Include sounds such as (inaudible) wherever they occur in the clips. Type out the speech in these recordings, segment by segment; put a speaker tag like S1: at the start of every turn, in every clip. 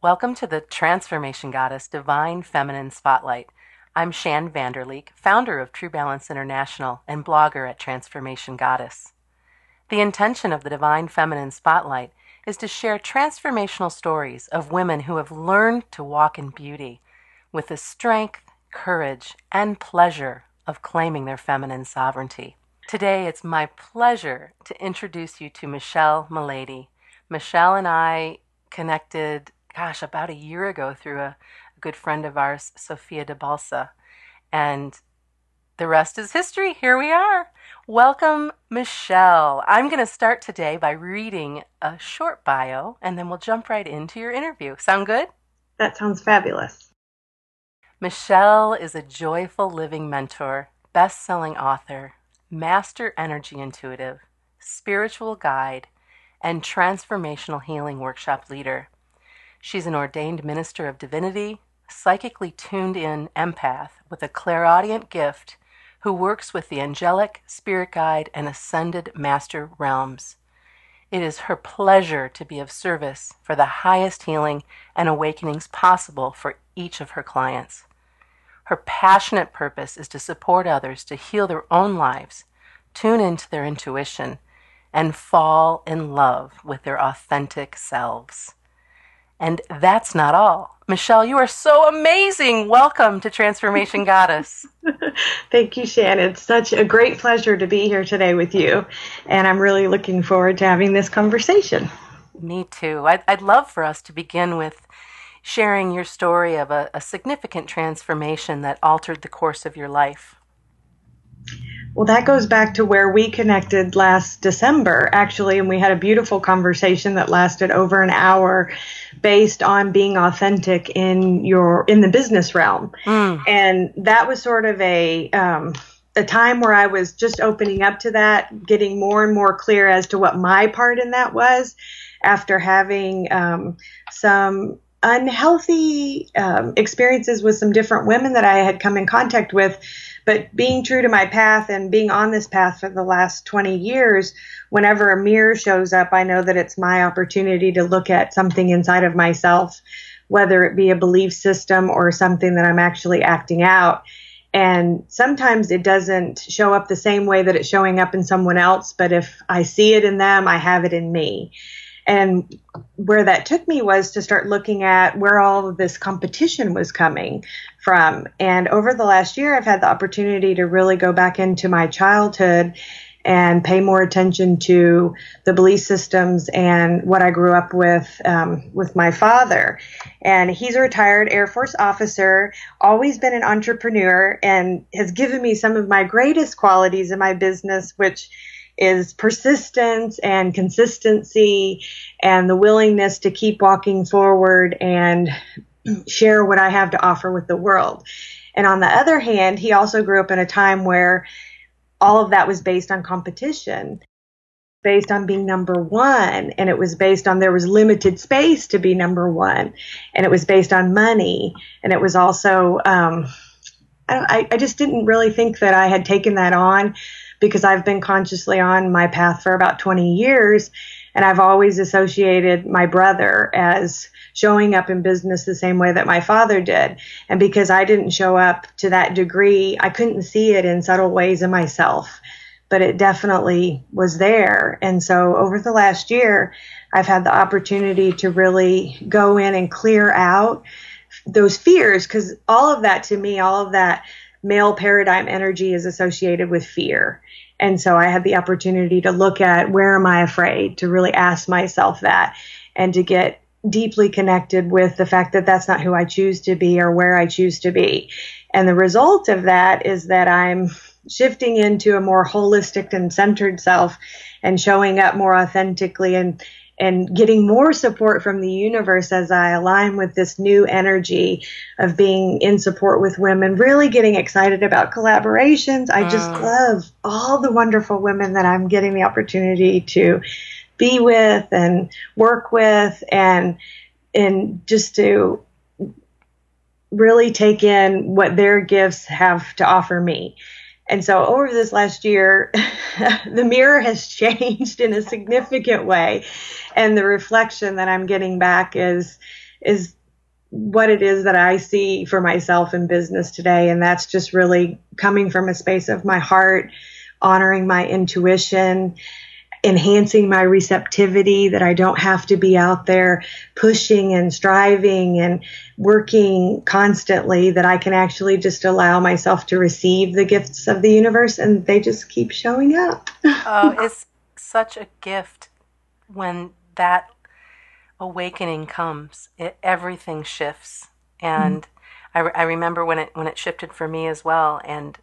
S1: Welcome to the Transformation Goddess Divine Feminine Spotlight. I'm Shann Vander Leek, founder of True Balance International and blogger at Transformation Goddess. The intention of the Divine Feminine Spotlight is to share transformational stories of women who have learned to walk in beauty with the strength, courage, and pleasure of claiming their feminine sovereignty. Today, it's my pleasure to introduce you to Michelle Mullady. Michelle and I connected gosh, about a year ago through a, a good friend of ours, Sophia de Balsa. And the rest is history. Here we are. Welcome, Michelle. I'm going to start today by reading a short bio, and then we'll jump right into your interview. Sound good?
S2: That sounds fabulous.
S1: Michelle is a joyful living mentor, best selling author, master energy intuitive, spiritual guide, and transformational healing workshop leader. She's an ordained minister of divinity, psychically tuned in empath with a clairaudient gift who works with the angelic, spirit guide, and ascended master realms. It is her pleasure to be of service for the highest healing and awakenings possible for each of her clients. Her passionate purpose is to support others to heal their own lives, tune into their intuition, and fall in love with their authentic selves. And that's not all. Michelle, you are so amazing. Welcome to Transformation Goddess. (laughs)
S2: Thank you, Shannon. It's such a great pleasure to be here today with you. And I'm really looking forward to having this conversation.
S1: Me too. I'd, I'd love for us to begin with sharing your story of a, a significant transformation that altered the course of your life.
S2: Well, that goes back to where we connected last December, actually, and we had a beautiful conversation that lasted over an hour based on being authentic in your in the business realm. Mm. And that was sort of a um, a time where I was just opening up to that, getting more and more clear as to what my part in that was after having um, some unhealthy um, experiences with some different women that I had come in contact with but being true to my path and being on this path for the last 20 years, whenever a mirror shows up, I know that it's my opportunity to look at something inside of myself, whether it be a belief system or something that I'm actually acting out. And sometimes it doesn't show up the same way that it's showing up in someone else, but if I see it in them, I have it in me. And where that took me was to start looking at where all of this competition was coming from. And over the last year, I've had the opportunity to really go back into my childhood and pay more attention to the belief systems and what I grew up with um, with my father. And he's a retired Air Force officer, always been an entrepreneur, and has given me some of my greatest qualities in my business, which is persistence and consistency and the willingness to keep walking forward and share what I have to offer with the world. And on the other hand, he also grew up in a time where all of that was based on competition, based on being number one. And it was based on there was limited space to be number one. And it was based on money. And it was also, um, I, I just didn't really think that I had taken that on because I've been consciously on my path for about 20 years. And I've always associated my brother as showing up in business the same way that my father did. And because I didn't show up to that degree, I couldn't see it in subtle ways in myself, but it definitely was there. And so over the last year, I've had the opportunity to really go in and clear out those fears because all of that to me, all of that male paradigm energy is associated with fear. And so I had the opportunity to look at where am I afraid, to really ask myself that, and to get deeply connected with the fact that that's not who I choose to be or where I choose to be. And the result of that is that I'm shifting into a more holistic and centered self and showing up more authentically and and getting more support from the universe as I align with this new energy of being in support with women, really getting excited about collaborations. I just mm. love all the wonderful women that I'm getting the opportunity to be with and work with and and just to really take in what their gifts have to offer me. And so over this last year, (laughs) the mirror has changed in a significant way. And the reflection that I'm getting back is, is what it is that I see for myself in business today. And that's just really coming from a space of my heart, honoring my intuition, enhancing my receptivity that I don't have to be out there pushing and striving and working constantly, that I can actually just allow myself to receive the gifts of the universe and they just keep showing up.
S1: oh, (laughs) it's such a gift when that awakening comes, it, everything shifts. And mm-hmm. I, I remember when it when it shifted for me as well. And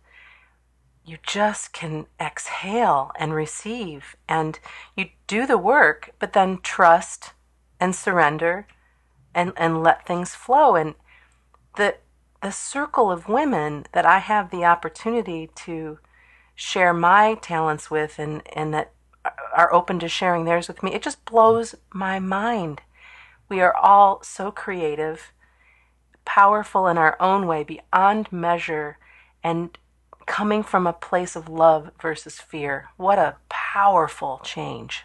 S1: you just can exhale and receive, and you do the work, but then trust and surrender, and and let things flow. And the the circle of women that I have the opportunity to share my talents with and, and that are open to sharing theirs with me, it just blows my mind. We are all so creative, powerful in our own way, beyond measure, and coming from a place of love versus fear. What a powerful change.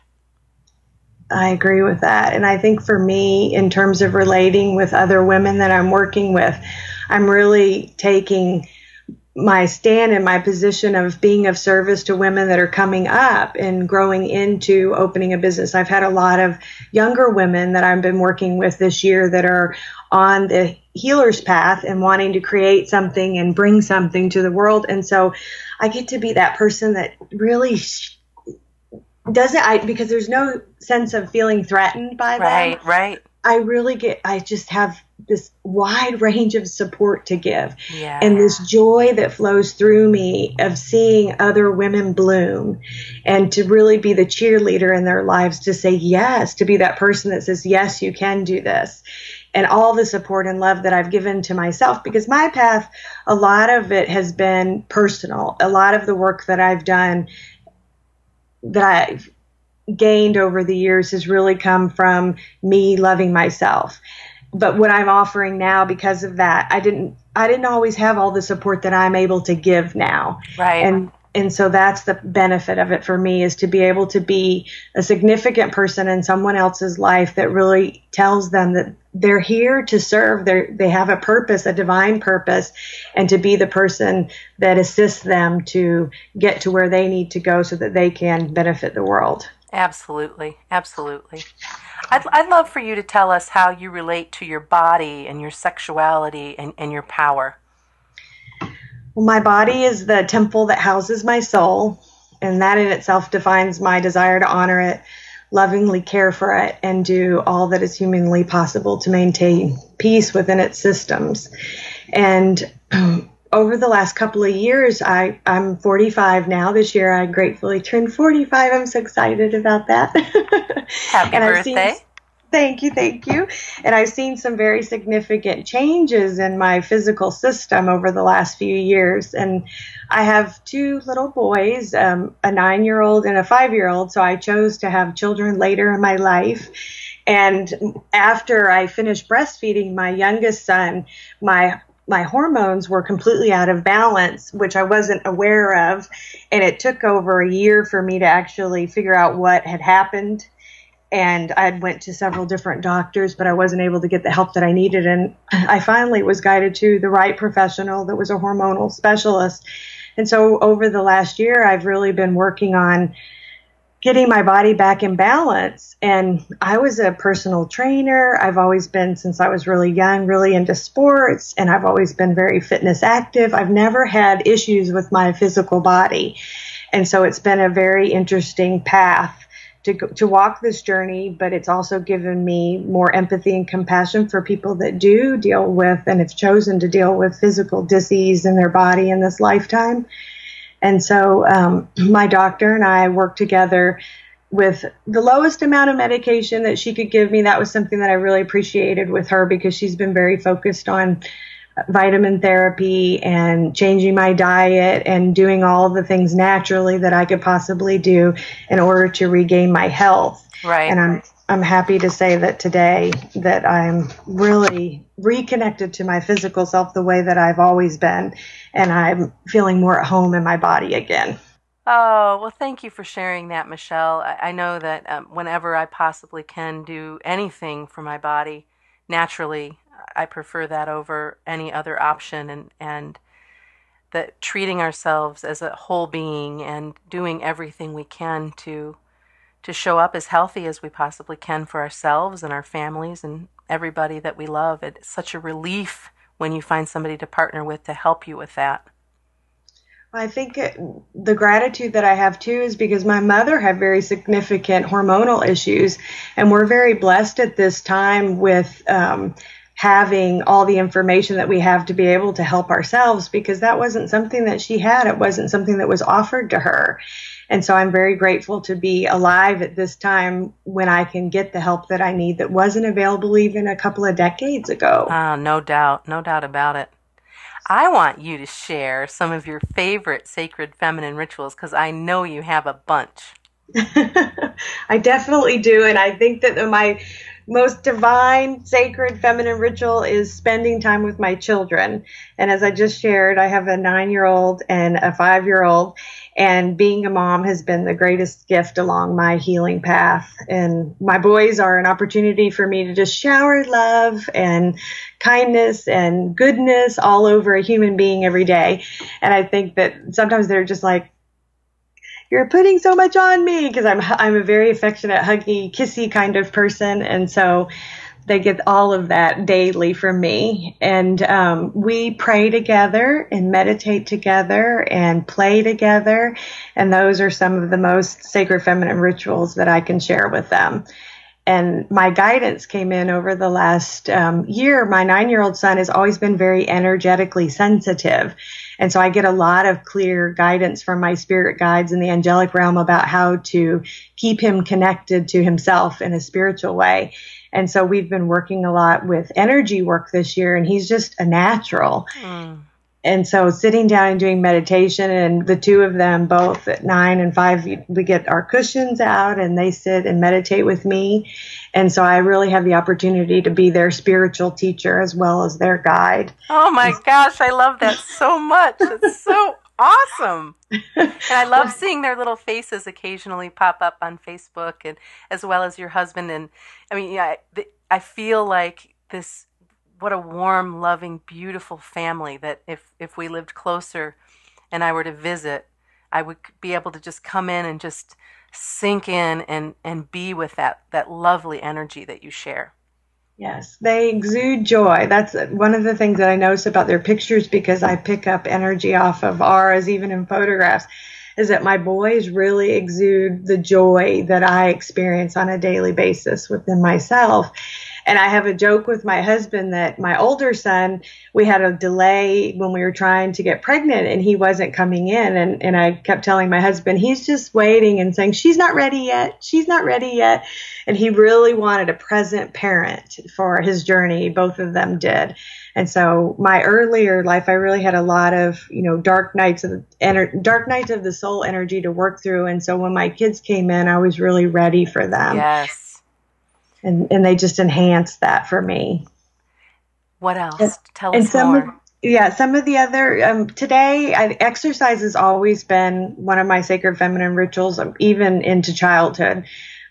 S2: I agree with that. And I think for me, in terms of relating with other women that I'm working with, I'm really taking my stand and my position of being of service to women that are coming up and growing into opening a business. I've had a lot of younger women that I've been working with this year that are on the healer's path and wanting to create something and bring something to the world. And so I get to be that person that really doesn't I because there's no sense of feeling threatened by that.
S1: Right, right.
S2: I really get I just have this wide range of support to give.
S1: Yeah.
S2: And this joy that flows through me of seeing other women bloom and to really be the cheerleader in their lives to say yes, to be that person that says, yes, you can do this. And all the support and love that I've given to myself because my path, a lot of it has been personal. A lot of the work that I've done that I've gained over the years has really come from me loving myself but what I'm offering now because of that, I didn't I didn't always have all the support that I'm able to give now.
S1: Right.
S2: And and so that's the benefit of it for me is to be able to be a significant person in someone else's life that really tells them that they're here to serve they they have a purpose a divine purpose and to be the person that assists them to get to where they need to go so that they can benefit the world
S1: absolutely absolutely I'd, I'd love for you to tell us how you relate to your body and your sexuality and, and your power.
S2: Well, my body is the temple that houses my soul, and that in itself defines my desire to honor it, lovingly care for it, and do all that is humanly possible to maintain peace within its systems. And (clears throat) over the last couple of years, I, I'm 45 now. This year, I gratefully turned 45. I'm so excited about that. (laughs)
S1: Happy and birthday.
S2: Seen, thank you, thank you. And I've seen some very significant changes in my physical system over the last few years. And I have two little boys, um, a nine year old and a five year old. So I chose to have children later in my life. And after I finished breastfeeding my youngest son, my my hormones were completely out of balance, which I wasn't aware of. And it took over a year for me to actually figure out what had happened. And I went to several different doctors, but I wasn't able to get the help that I needed. And I finally was guided to the right professional that was a hormonal specialist. And so over the last year, I've really been working on getting my body back in balance. And I was a personal trainer. I've always been, since I was really young, really into sports, and I've always been very fitness active. I've never had issues with my physical body. And so it's been a very interesting path to, to walk this journey, but it's also given me more empathy and compassion for people that do deal with and have chosen to deal with physical disease in their body in this lifetime. And so um, (clears throat) my doctor and I worked together with the lowest amount of medication that she could give me. That was something that I really appreciated with her because she's been very focused on vitamin therapy and changing my diet and doing all the things naturally that I could possibly do in order to regain my health.
S1: Right.
S2: And I'm I'm happy to say that today that I'm really reconnected to my physical self the way that I've always been and I'm feeling more at home in my body again.
S1: Oh, well, thank you for sharing that, Michelle. I, I know that um, whenever I possibly can do anything for my body, naturally, I prefer that over any other option, and and that treating ourselves as a whole being and doing everything we can to to show up as healthy as we possibly can for ourselves and our families and everybody that we love. It's such a relief when you find somebody to partner with to help you with that.
S2: I think the gratitude that I have too is because my mother had very significant hormonal issues, and we're very blessed at this time with um, having all the information that we have to be able to help ourselves because that wasn't something that she had. It wasn't something that was offered to her. And so I'm very grateful to be alive at this time when I can get the help that I need that wasn't available even a couple of decades ago.
S1: Ah, no doubt. No doubt about it. I want you to share some of your favorite sacred feminine rituals because I know you have a bunch. (laughs)
S2: I definitely do. And I think that my most divine, sacred, feminine ritual is spending time with my children. And as I just shared, I have a nine year old and a five year old. And being a mom has been the greatest gift along my healing path. And my boys are an opportunity for me to just shower love and kindness and goodness all over a human being every day. And I think that sometimes they're just like, you're putting so much on me because I'm I'm a very affectionate, huggy, kissy kind of person, and so they get all of that daily from me. And um, we pray together and meditate together and play together, and those are some of the most sacred feminine rituals that I can share with them and my guidance came in over the last um, year. My nine year old son has always been very energetically sensitive. And so I get a lot of clear guidance from my spirit guides in the angelic realm about how to keep him connected to himself in a spiritual way. And so we've been working a lot with energy work this year, and he's just a natural. Mm and so sitting down and doing meditation and the two of them both at nine and five we get our cushions out and they sit and meditate with me. And so i really have the opportunity to be their spiritual teacher as well as their guide.
S1: Oh my gosh i love that (laughs) so much. It's so awesome. And i love seeing their little faces occasionally pop up on facebook and as well as your husband. And i mean I, I feel like this what a warm, loving, beautiful family that if if we lived closer and I were to visit, I would be able to just come in and just sink in and and be with that that lovely energy that you share.
S2: Yes, they exude joy. That's one of the things that I notice about their pictures because I pick up energy off of auras even in photographs is that my boys really exude the joy that I experience on a daily basis within myself. And I have a joke with my husband that my older son, we had a delay when we were trying to get pregnant and he wasn't coming in. And, and I kept telling my husband, he's just waiting and saying, she's not ready yet. She's not ready yet. And he really wanted a present parent for his journey. Both of them did. And so my earlier life, I really had a lot of, you know, dark nights of ener- dark nights of the soul energy to work through. And so when my kids came in, I was really ready for them.
S1: Yes
S2: and and they just enhance that for me.
S1: What else? And, Tell us
S2: some
S1: more. Of,
S2: yeah, some of the other um, today, I, exercise has always been one of my sacred feminine rituals, um, even into childhood.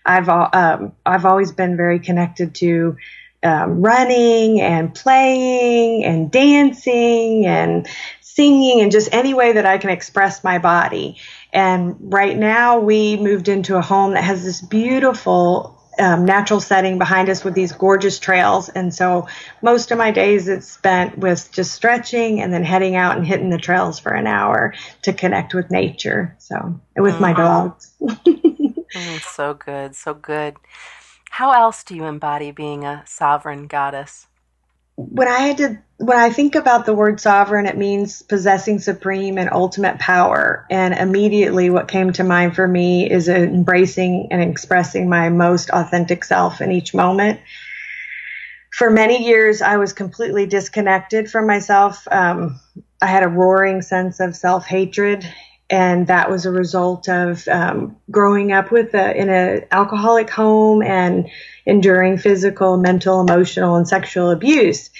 S2: I've um, I've always been very connected to um, running and playing and dancing and singing and just any way that I can express my body. And right now, we moved into a home that has this beautiful um, natural setting behind us with these gorgeous trails. And so most of my days it's spent with just stretching and then heading out and hitting the trails for an hour to connect with nature. So, with mm-hmm. my dogs.
S1: mm, (laughs) so good. So good. How else do you embody being a sovereign goddess?
S2: When I had to, when I think about the word sovereign, it means possessing supreme and ultimate power. And immediately what came to mind for me is embracing and expressing my most authentic self in each moment. For many years, I was completely disconnected from myself. Um, I had a roaring sense of self hatred and that was a result of um, growing up with a, in an alcoholic home and enduring physical, mental, emotional, and sexual abuse.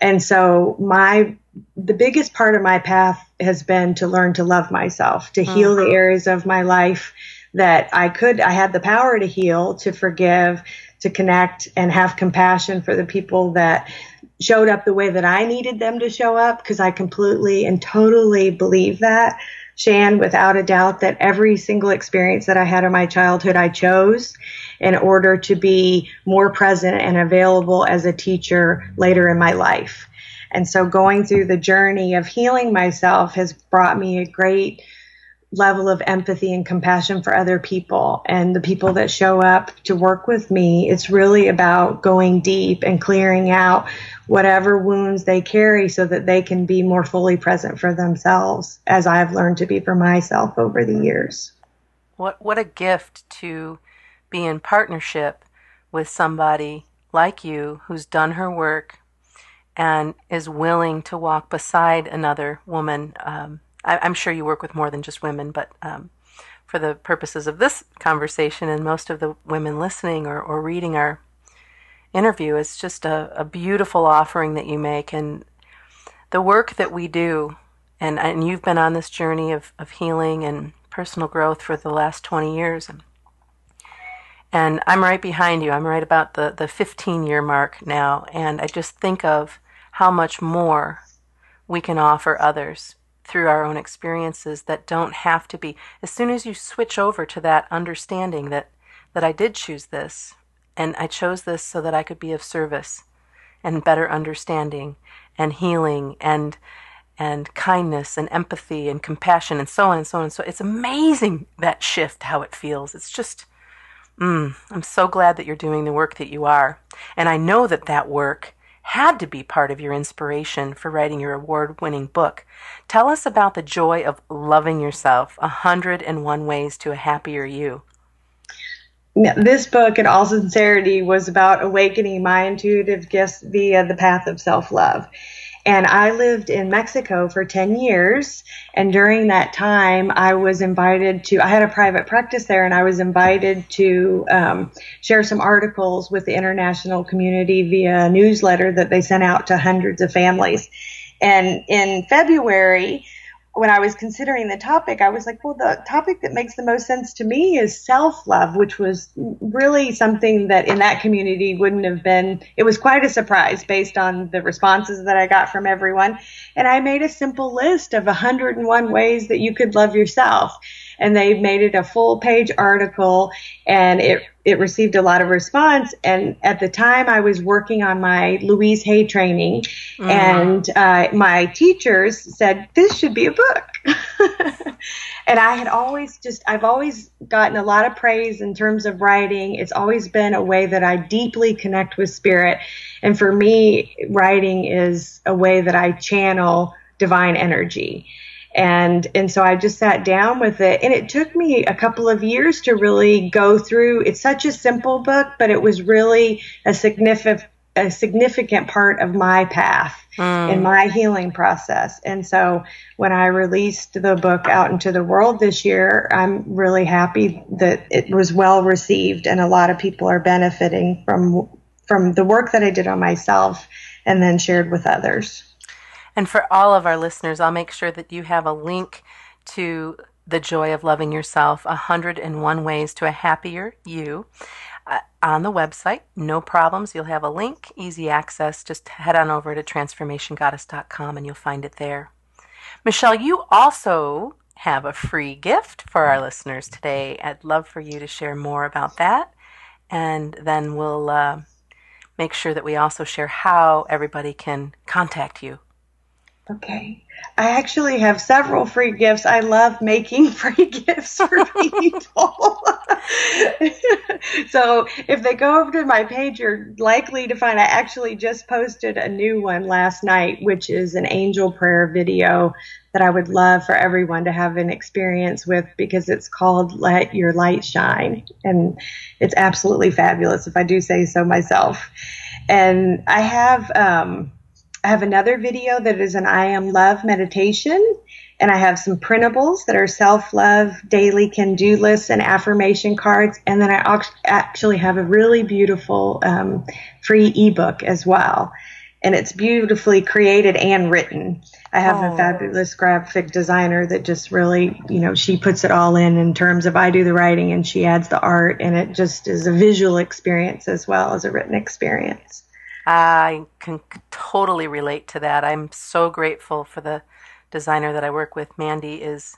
S2: And so my the biggest part of my path has been to learn to love myself, to heal the mm-hmm. areas of my life that I could, I had the power to heal, to forgive, to connect and have compassion for the people that showed up the way that I needed them to show up because I completely and totally believe that. Shan, without a doubt, that every single experience that I had in my childhood, I chose in order to be more present and available as a teacher later in my life. And so going through the journey of healing myself has brought me a great level of empathy and compassion for other people and the people that show up to work with me. It's really about going deep and clearing out whatever wounds they carry so that they can be more fully present for themselves as I've learned to be for myself over the years.
S1: What what a gift to be in partnership with somebody like you who's done her work and is willing to walk beside another woman um, I, am sure you work with more than just women, but um, for the purposes of this conversation and most of the women listening or, or reading our interview, it's just a, a beautiful offering that you make. And the work that we do, and, and you've been on this journey of, of healing and personal growth for the last 20 years. And, and I'm right behind you. I'm right about the, the 15 year mark now. And I just think of how much more we can offer others through our own experiences that don't have to be. As soon as you switch over to that understanding that that I did choose this and I chose this so that I could be of service and better understanding and healing and and kindness and empathy and compassion and so on and so on. And so it's amazing that shift how it feels. It's just mm, i'm so glad that you're doing the work that you are. And i know that that work had to be part of your inspiration for writing your award winning book. Tell us about the joy of loving yourself 101 Ways to a Happier You.
S2: This book, in all sincerity, was about awakening my intuitive gifts via the path of self love. And I lived in Mexico for 10 years. And during that time, I was invited to, I had a private practice there and I was invited to um, share some articles with the international community via a newsletter that they sent out to hundreds of families. And in February, when I was considering the topic, I was like, well, the topic that makes the most sense to me is self love, which was really something that in that community wouldn't have been, it was quite a surprise based on the responses that I got from everyone. And I made a simple list of 101 ways that you could love yourself and they made it a full page article and it it received a lot of response. And at the time, I was working on my Louise Hay training, mm. and uh, my teachers said this should be a book. (laughs) and I had always just I've always gotten a lot of praise in terms of writing. It's always been a way that I deeply connect with spirit, and for me, writing is a way that I channel divine energy and and so I just sat down with it and it took me a couple of years to really go through it's such a simple book but it was really a significant a significant part of my path mm. in my healing process. And so when I released the book out into the world this year, I'm really happy that it was well received and a lot of people are benefiting from from the work that I did on myself and then shared with others.
S1: And for all of our listeners, I'll make sure that you have a link to The Joy of Loving Yourself 101 Ways to a Happier You uh, on the website. No problems. You'll have a link, easy access. Just head on over to transformationgoddess.com and you'll find it there. Michelle, you also have a free gift for our listeners today. I'd love for you to share more about that. And then we'll uh, make sure that we also share how everybody can contact you.
S2: Okay. I actually have several free gifts. I love making (laughs) free gifts for (laughs) people. (laughs) so if they go over to my page, you're likely to find I actually just posted a new one last night, which is an angel prayer video that I would love for everyone to have an experience with because it's called Let Your Light Shine. And it's absolutely fabulous if I do say so myself. And I have, um, I have another video that is an I am love meditation. And I have some printables that are self love daily can do lists and affirmation cards. And then I actually have a really beautiful um, free ebook as well. And it's beautifully created and written. I have oh. a fabulous graphic designer that just really, you know, she puts it all in in terms of I do the writing and she adds the art, and it just is a visual experience as well as a written experience.
S1: I can totally relate to that. I'm so grateful for the designer that I work with. Mandy is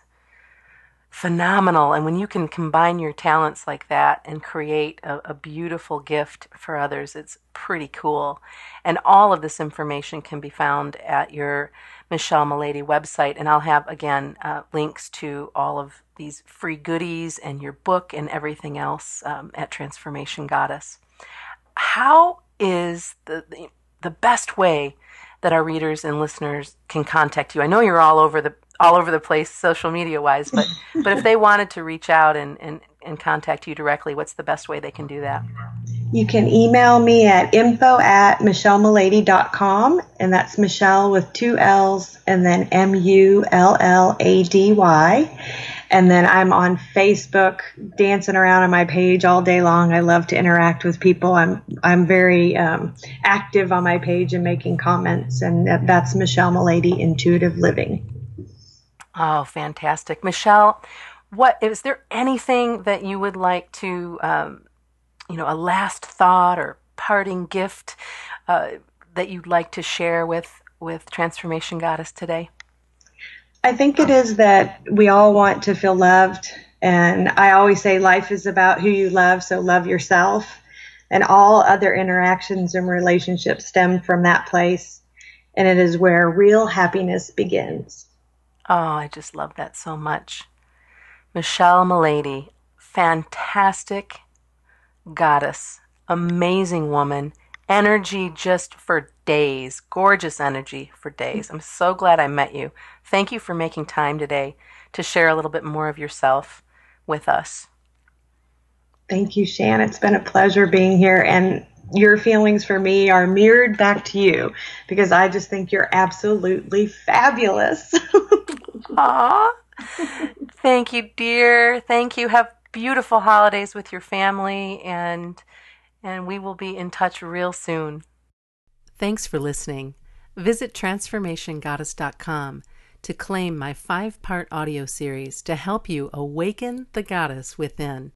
S1: phenomenal. And when you can combine your talents like that and create a, a, beautiful gift for others, it's pretty cool. And all of this information can be found at your Michelle Mullady website. And I'll have, again, uh, links to all of these free goodies and your book and everything else um, at Transformation Goddess. How is the, the, best way that our readers and listeners can contact you? I know you're all over the all over the place social media wise, but (laughs) but if they wanted to reach out and, and, and contact you directly, what's the best way they can do that?
S2: You can email me at info at michellemullady.com, and that's Michelle with two L's and then M U L L A D Y. And then I'm on Facebook dancing around on my page all day long. I love to interact with people. I'm I'm very um, active on my page and making comments, and that's Michelle Mullady Intuitive Living.
S1: Oh, fantastic. Michelle, what is there anything that you would like to, um, you know, a last thought or parting gift uh, that you'd like to share with, with Transformation Goddess today?
S2: I think it is that we all want to feel loved. And I always say life is about who you love, so love yourself. And all other interactions and relationships stem from that place. And it is where real happiness begins.
S1: Oh, I just love that so much. Michelle Mullady, fantastic goddess, amazing woman, energy just for days, gorgeous energy for days. I'm so glad I met you. Thank you for making time today to share a little bit more of yourself with us.
S2: Thank you, Shan. It's been a pleasure being here. And your feelings for me are mirrored back to you because I just think you're absolutely fabulous. (laughs)
S1: Aw. Thank you, dear. Thank you. Have beautiful holidays with your family and and we will be in touch real soon. Thanks for listening. Visit transformationgoddess.com to claim my five part audio series to help you awaken the goddess within.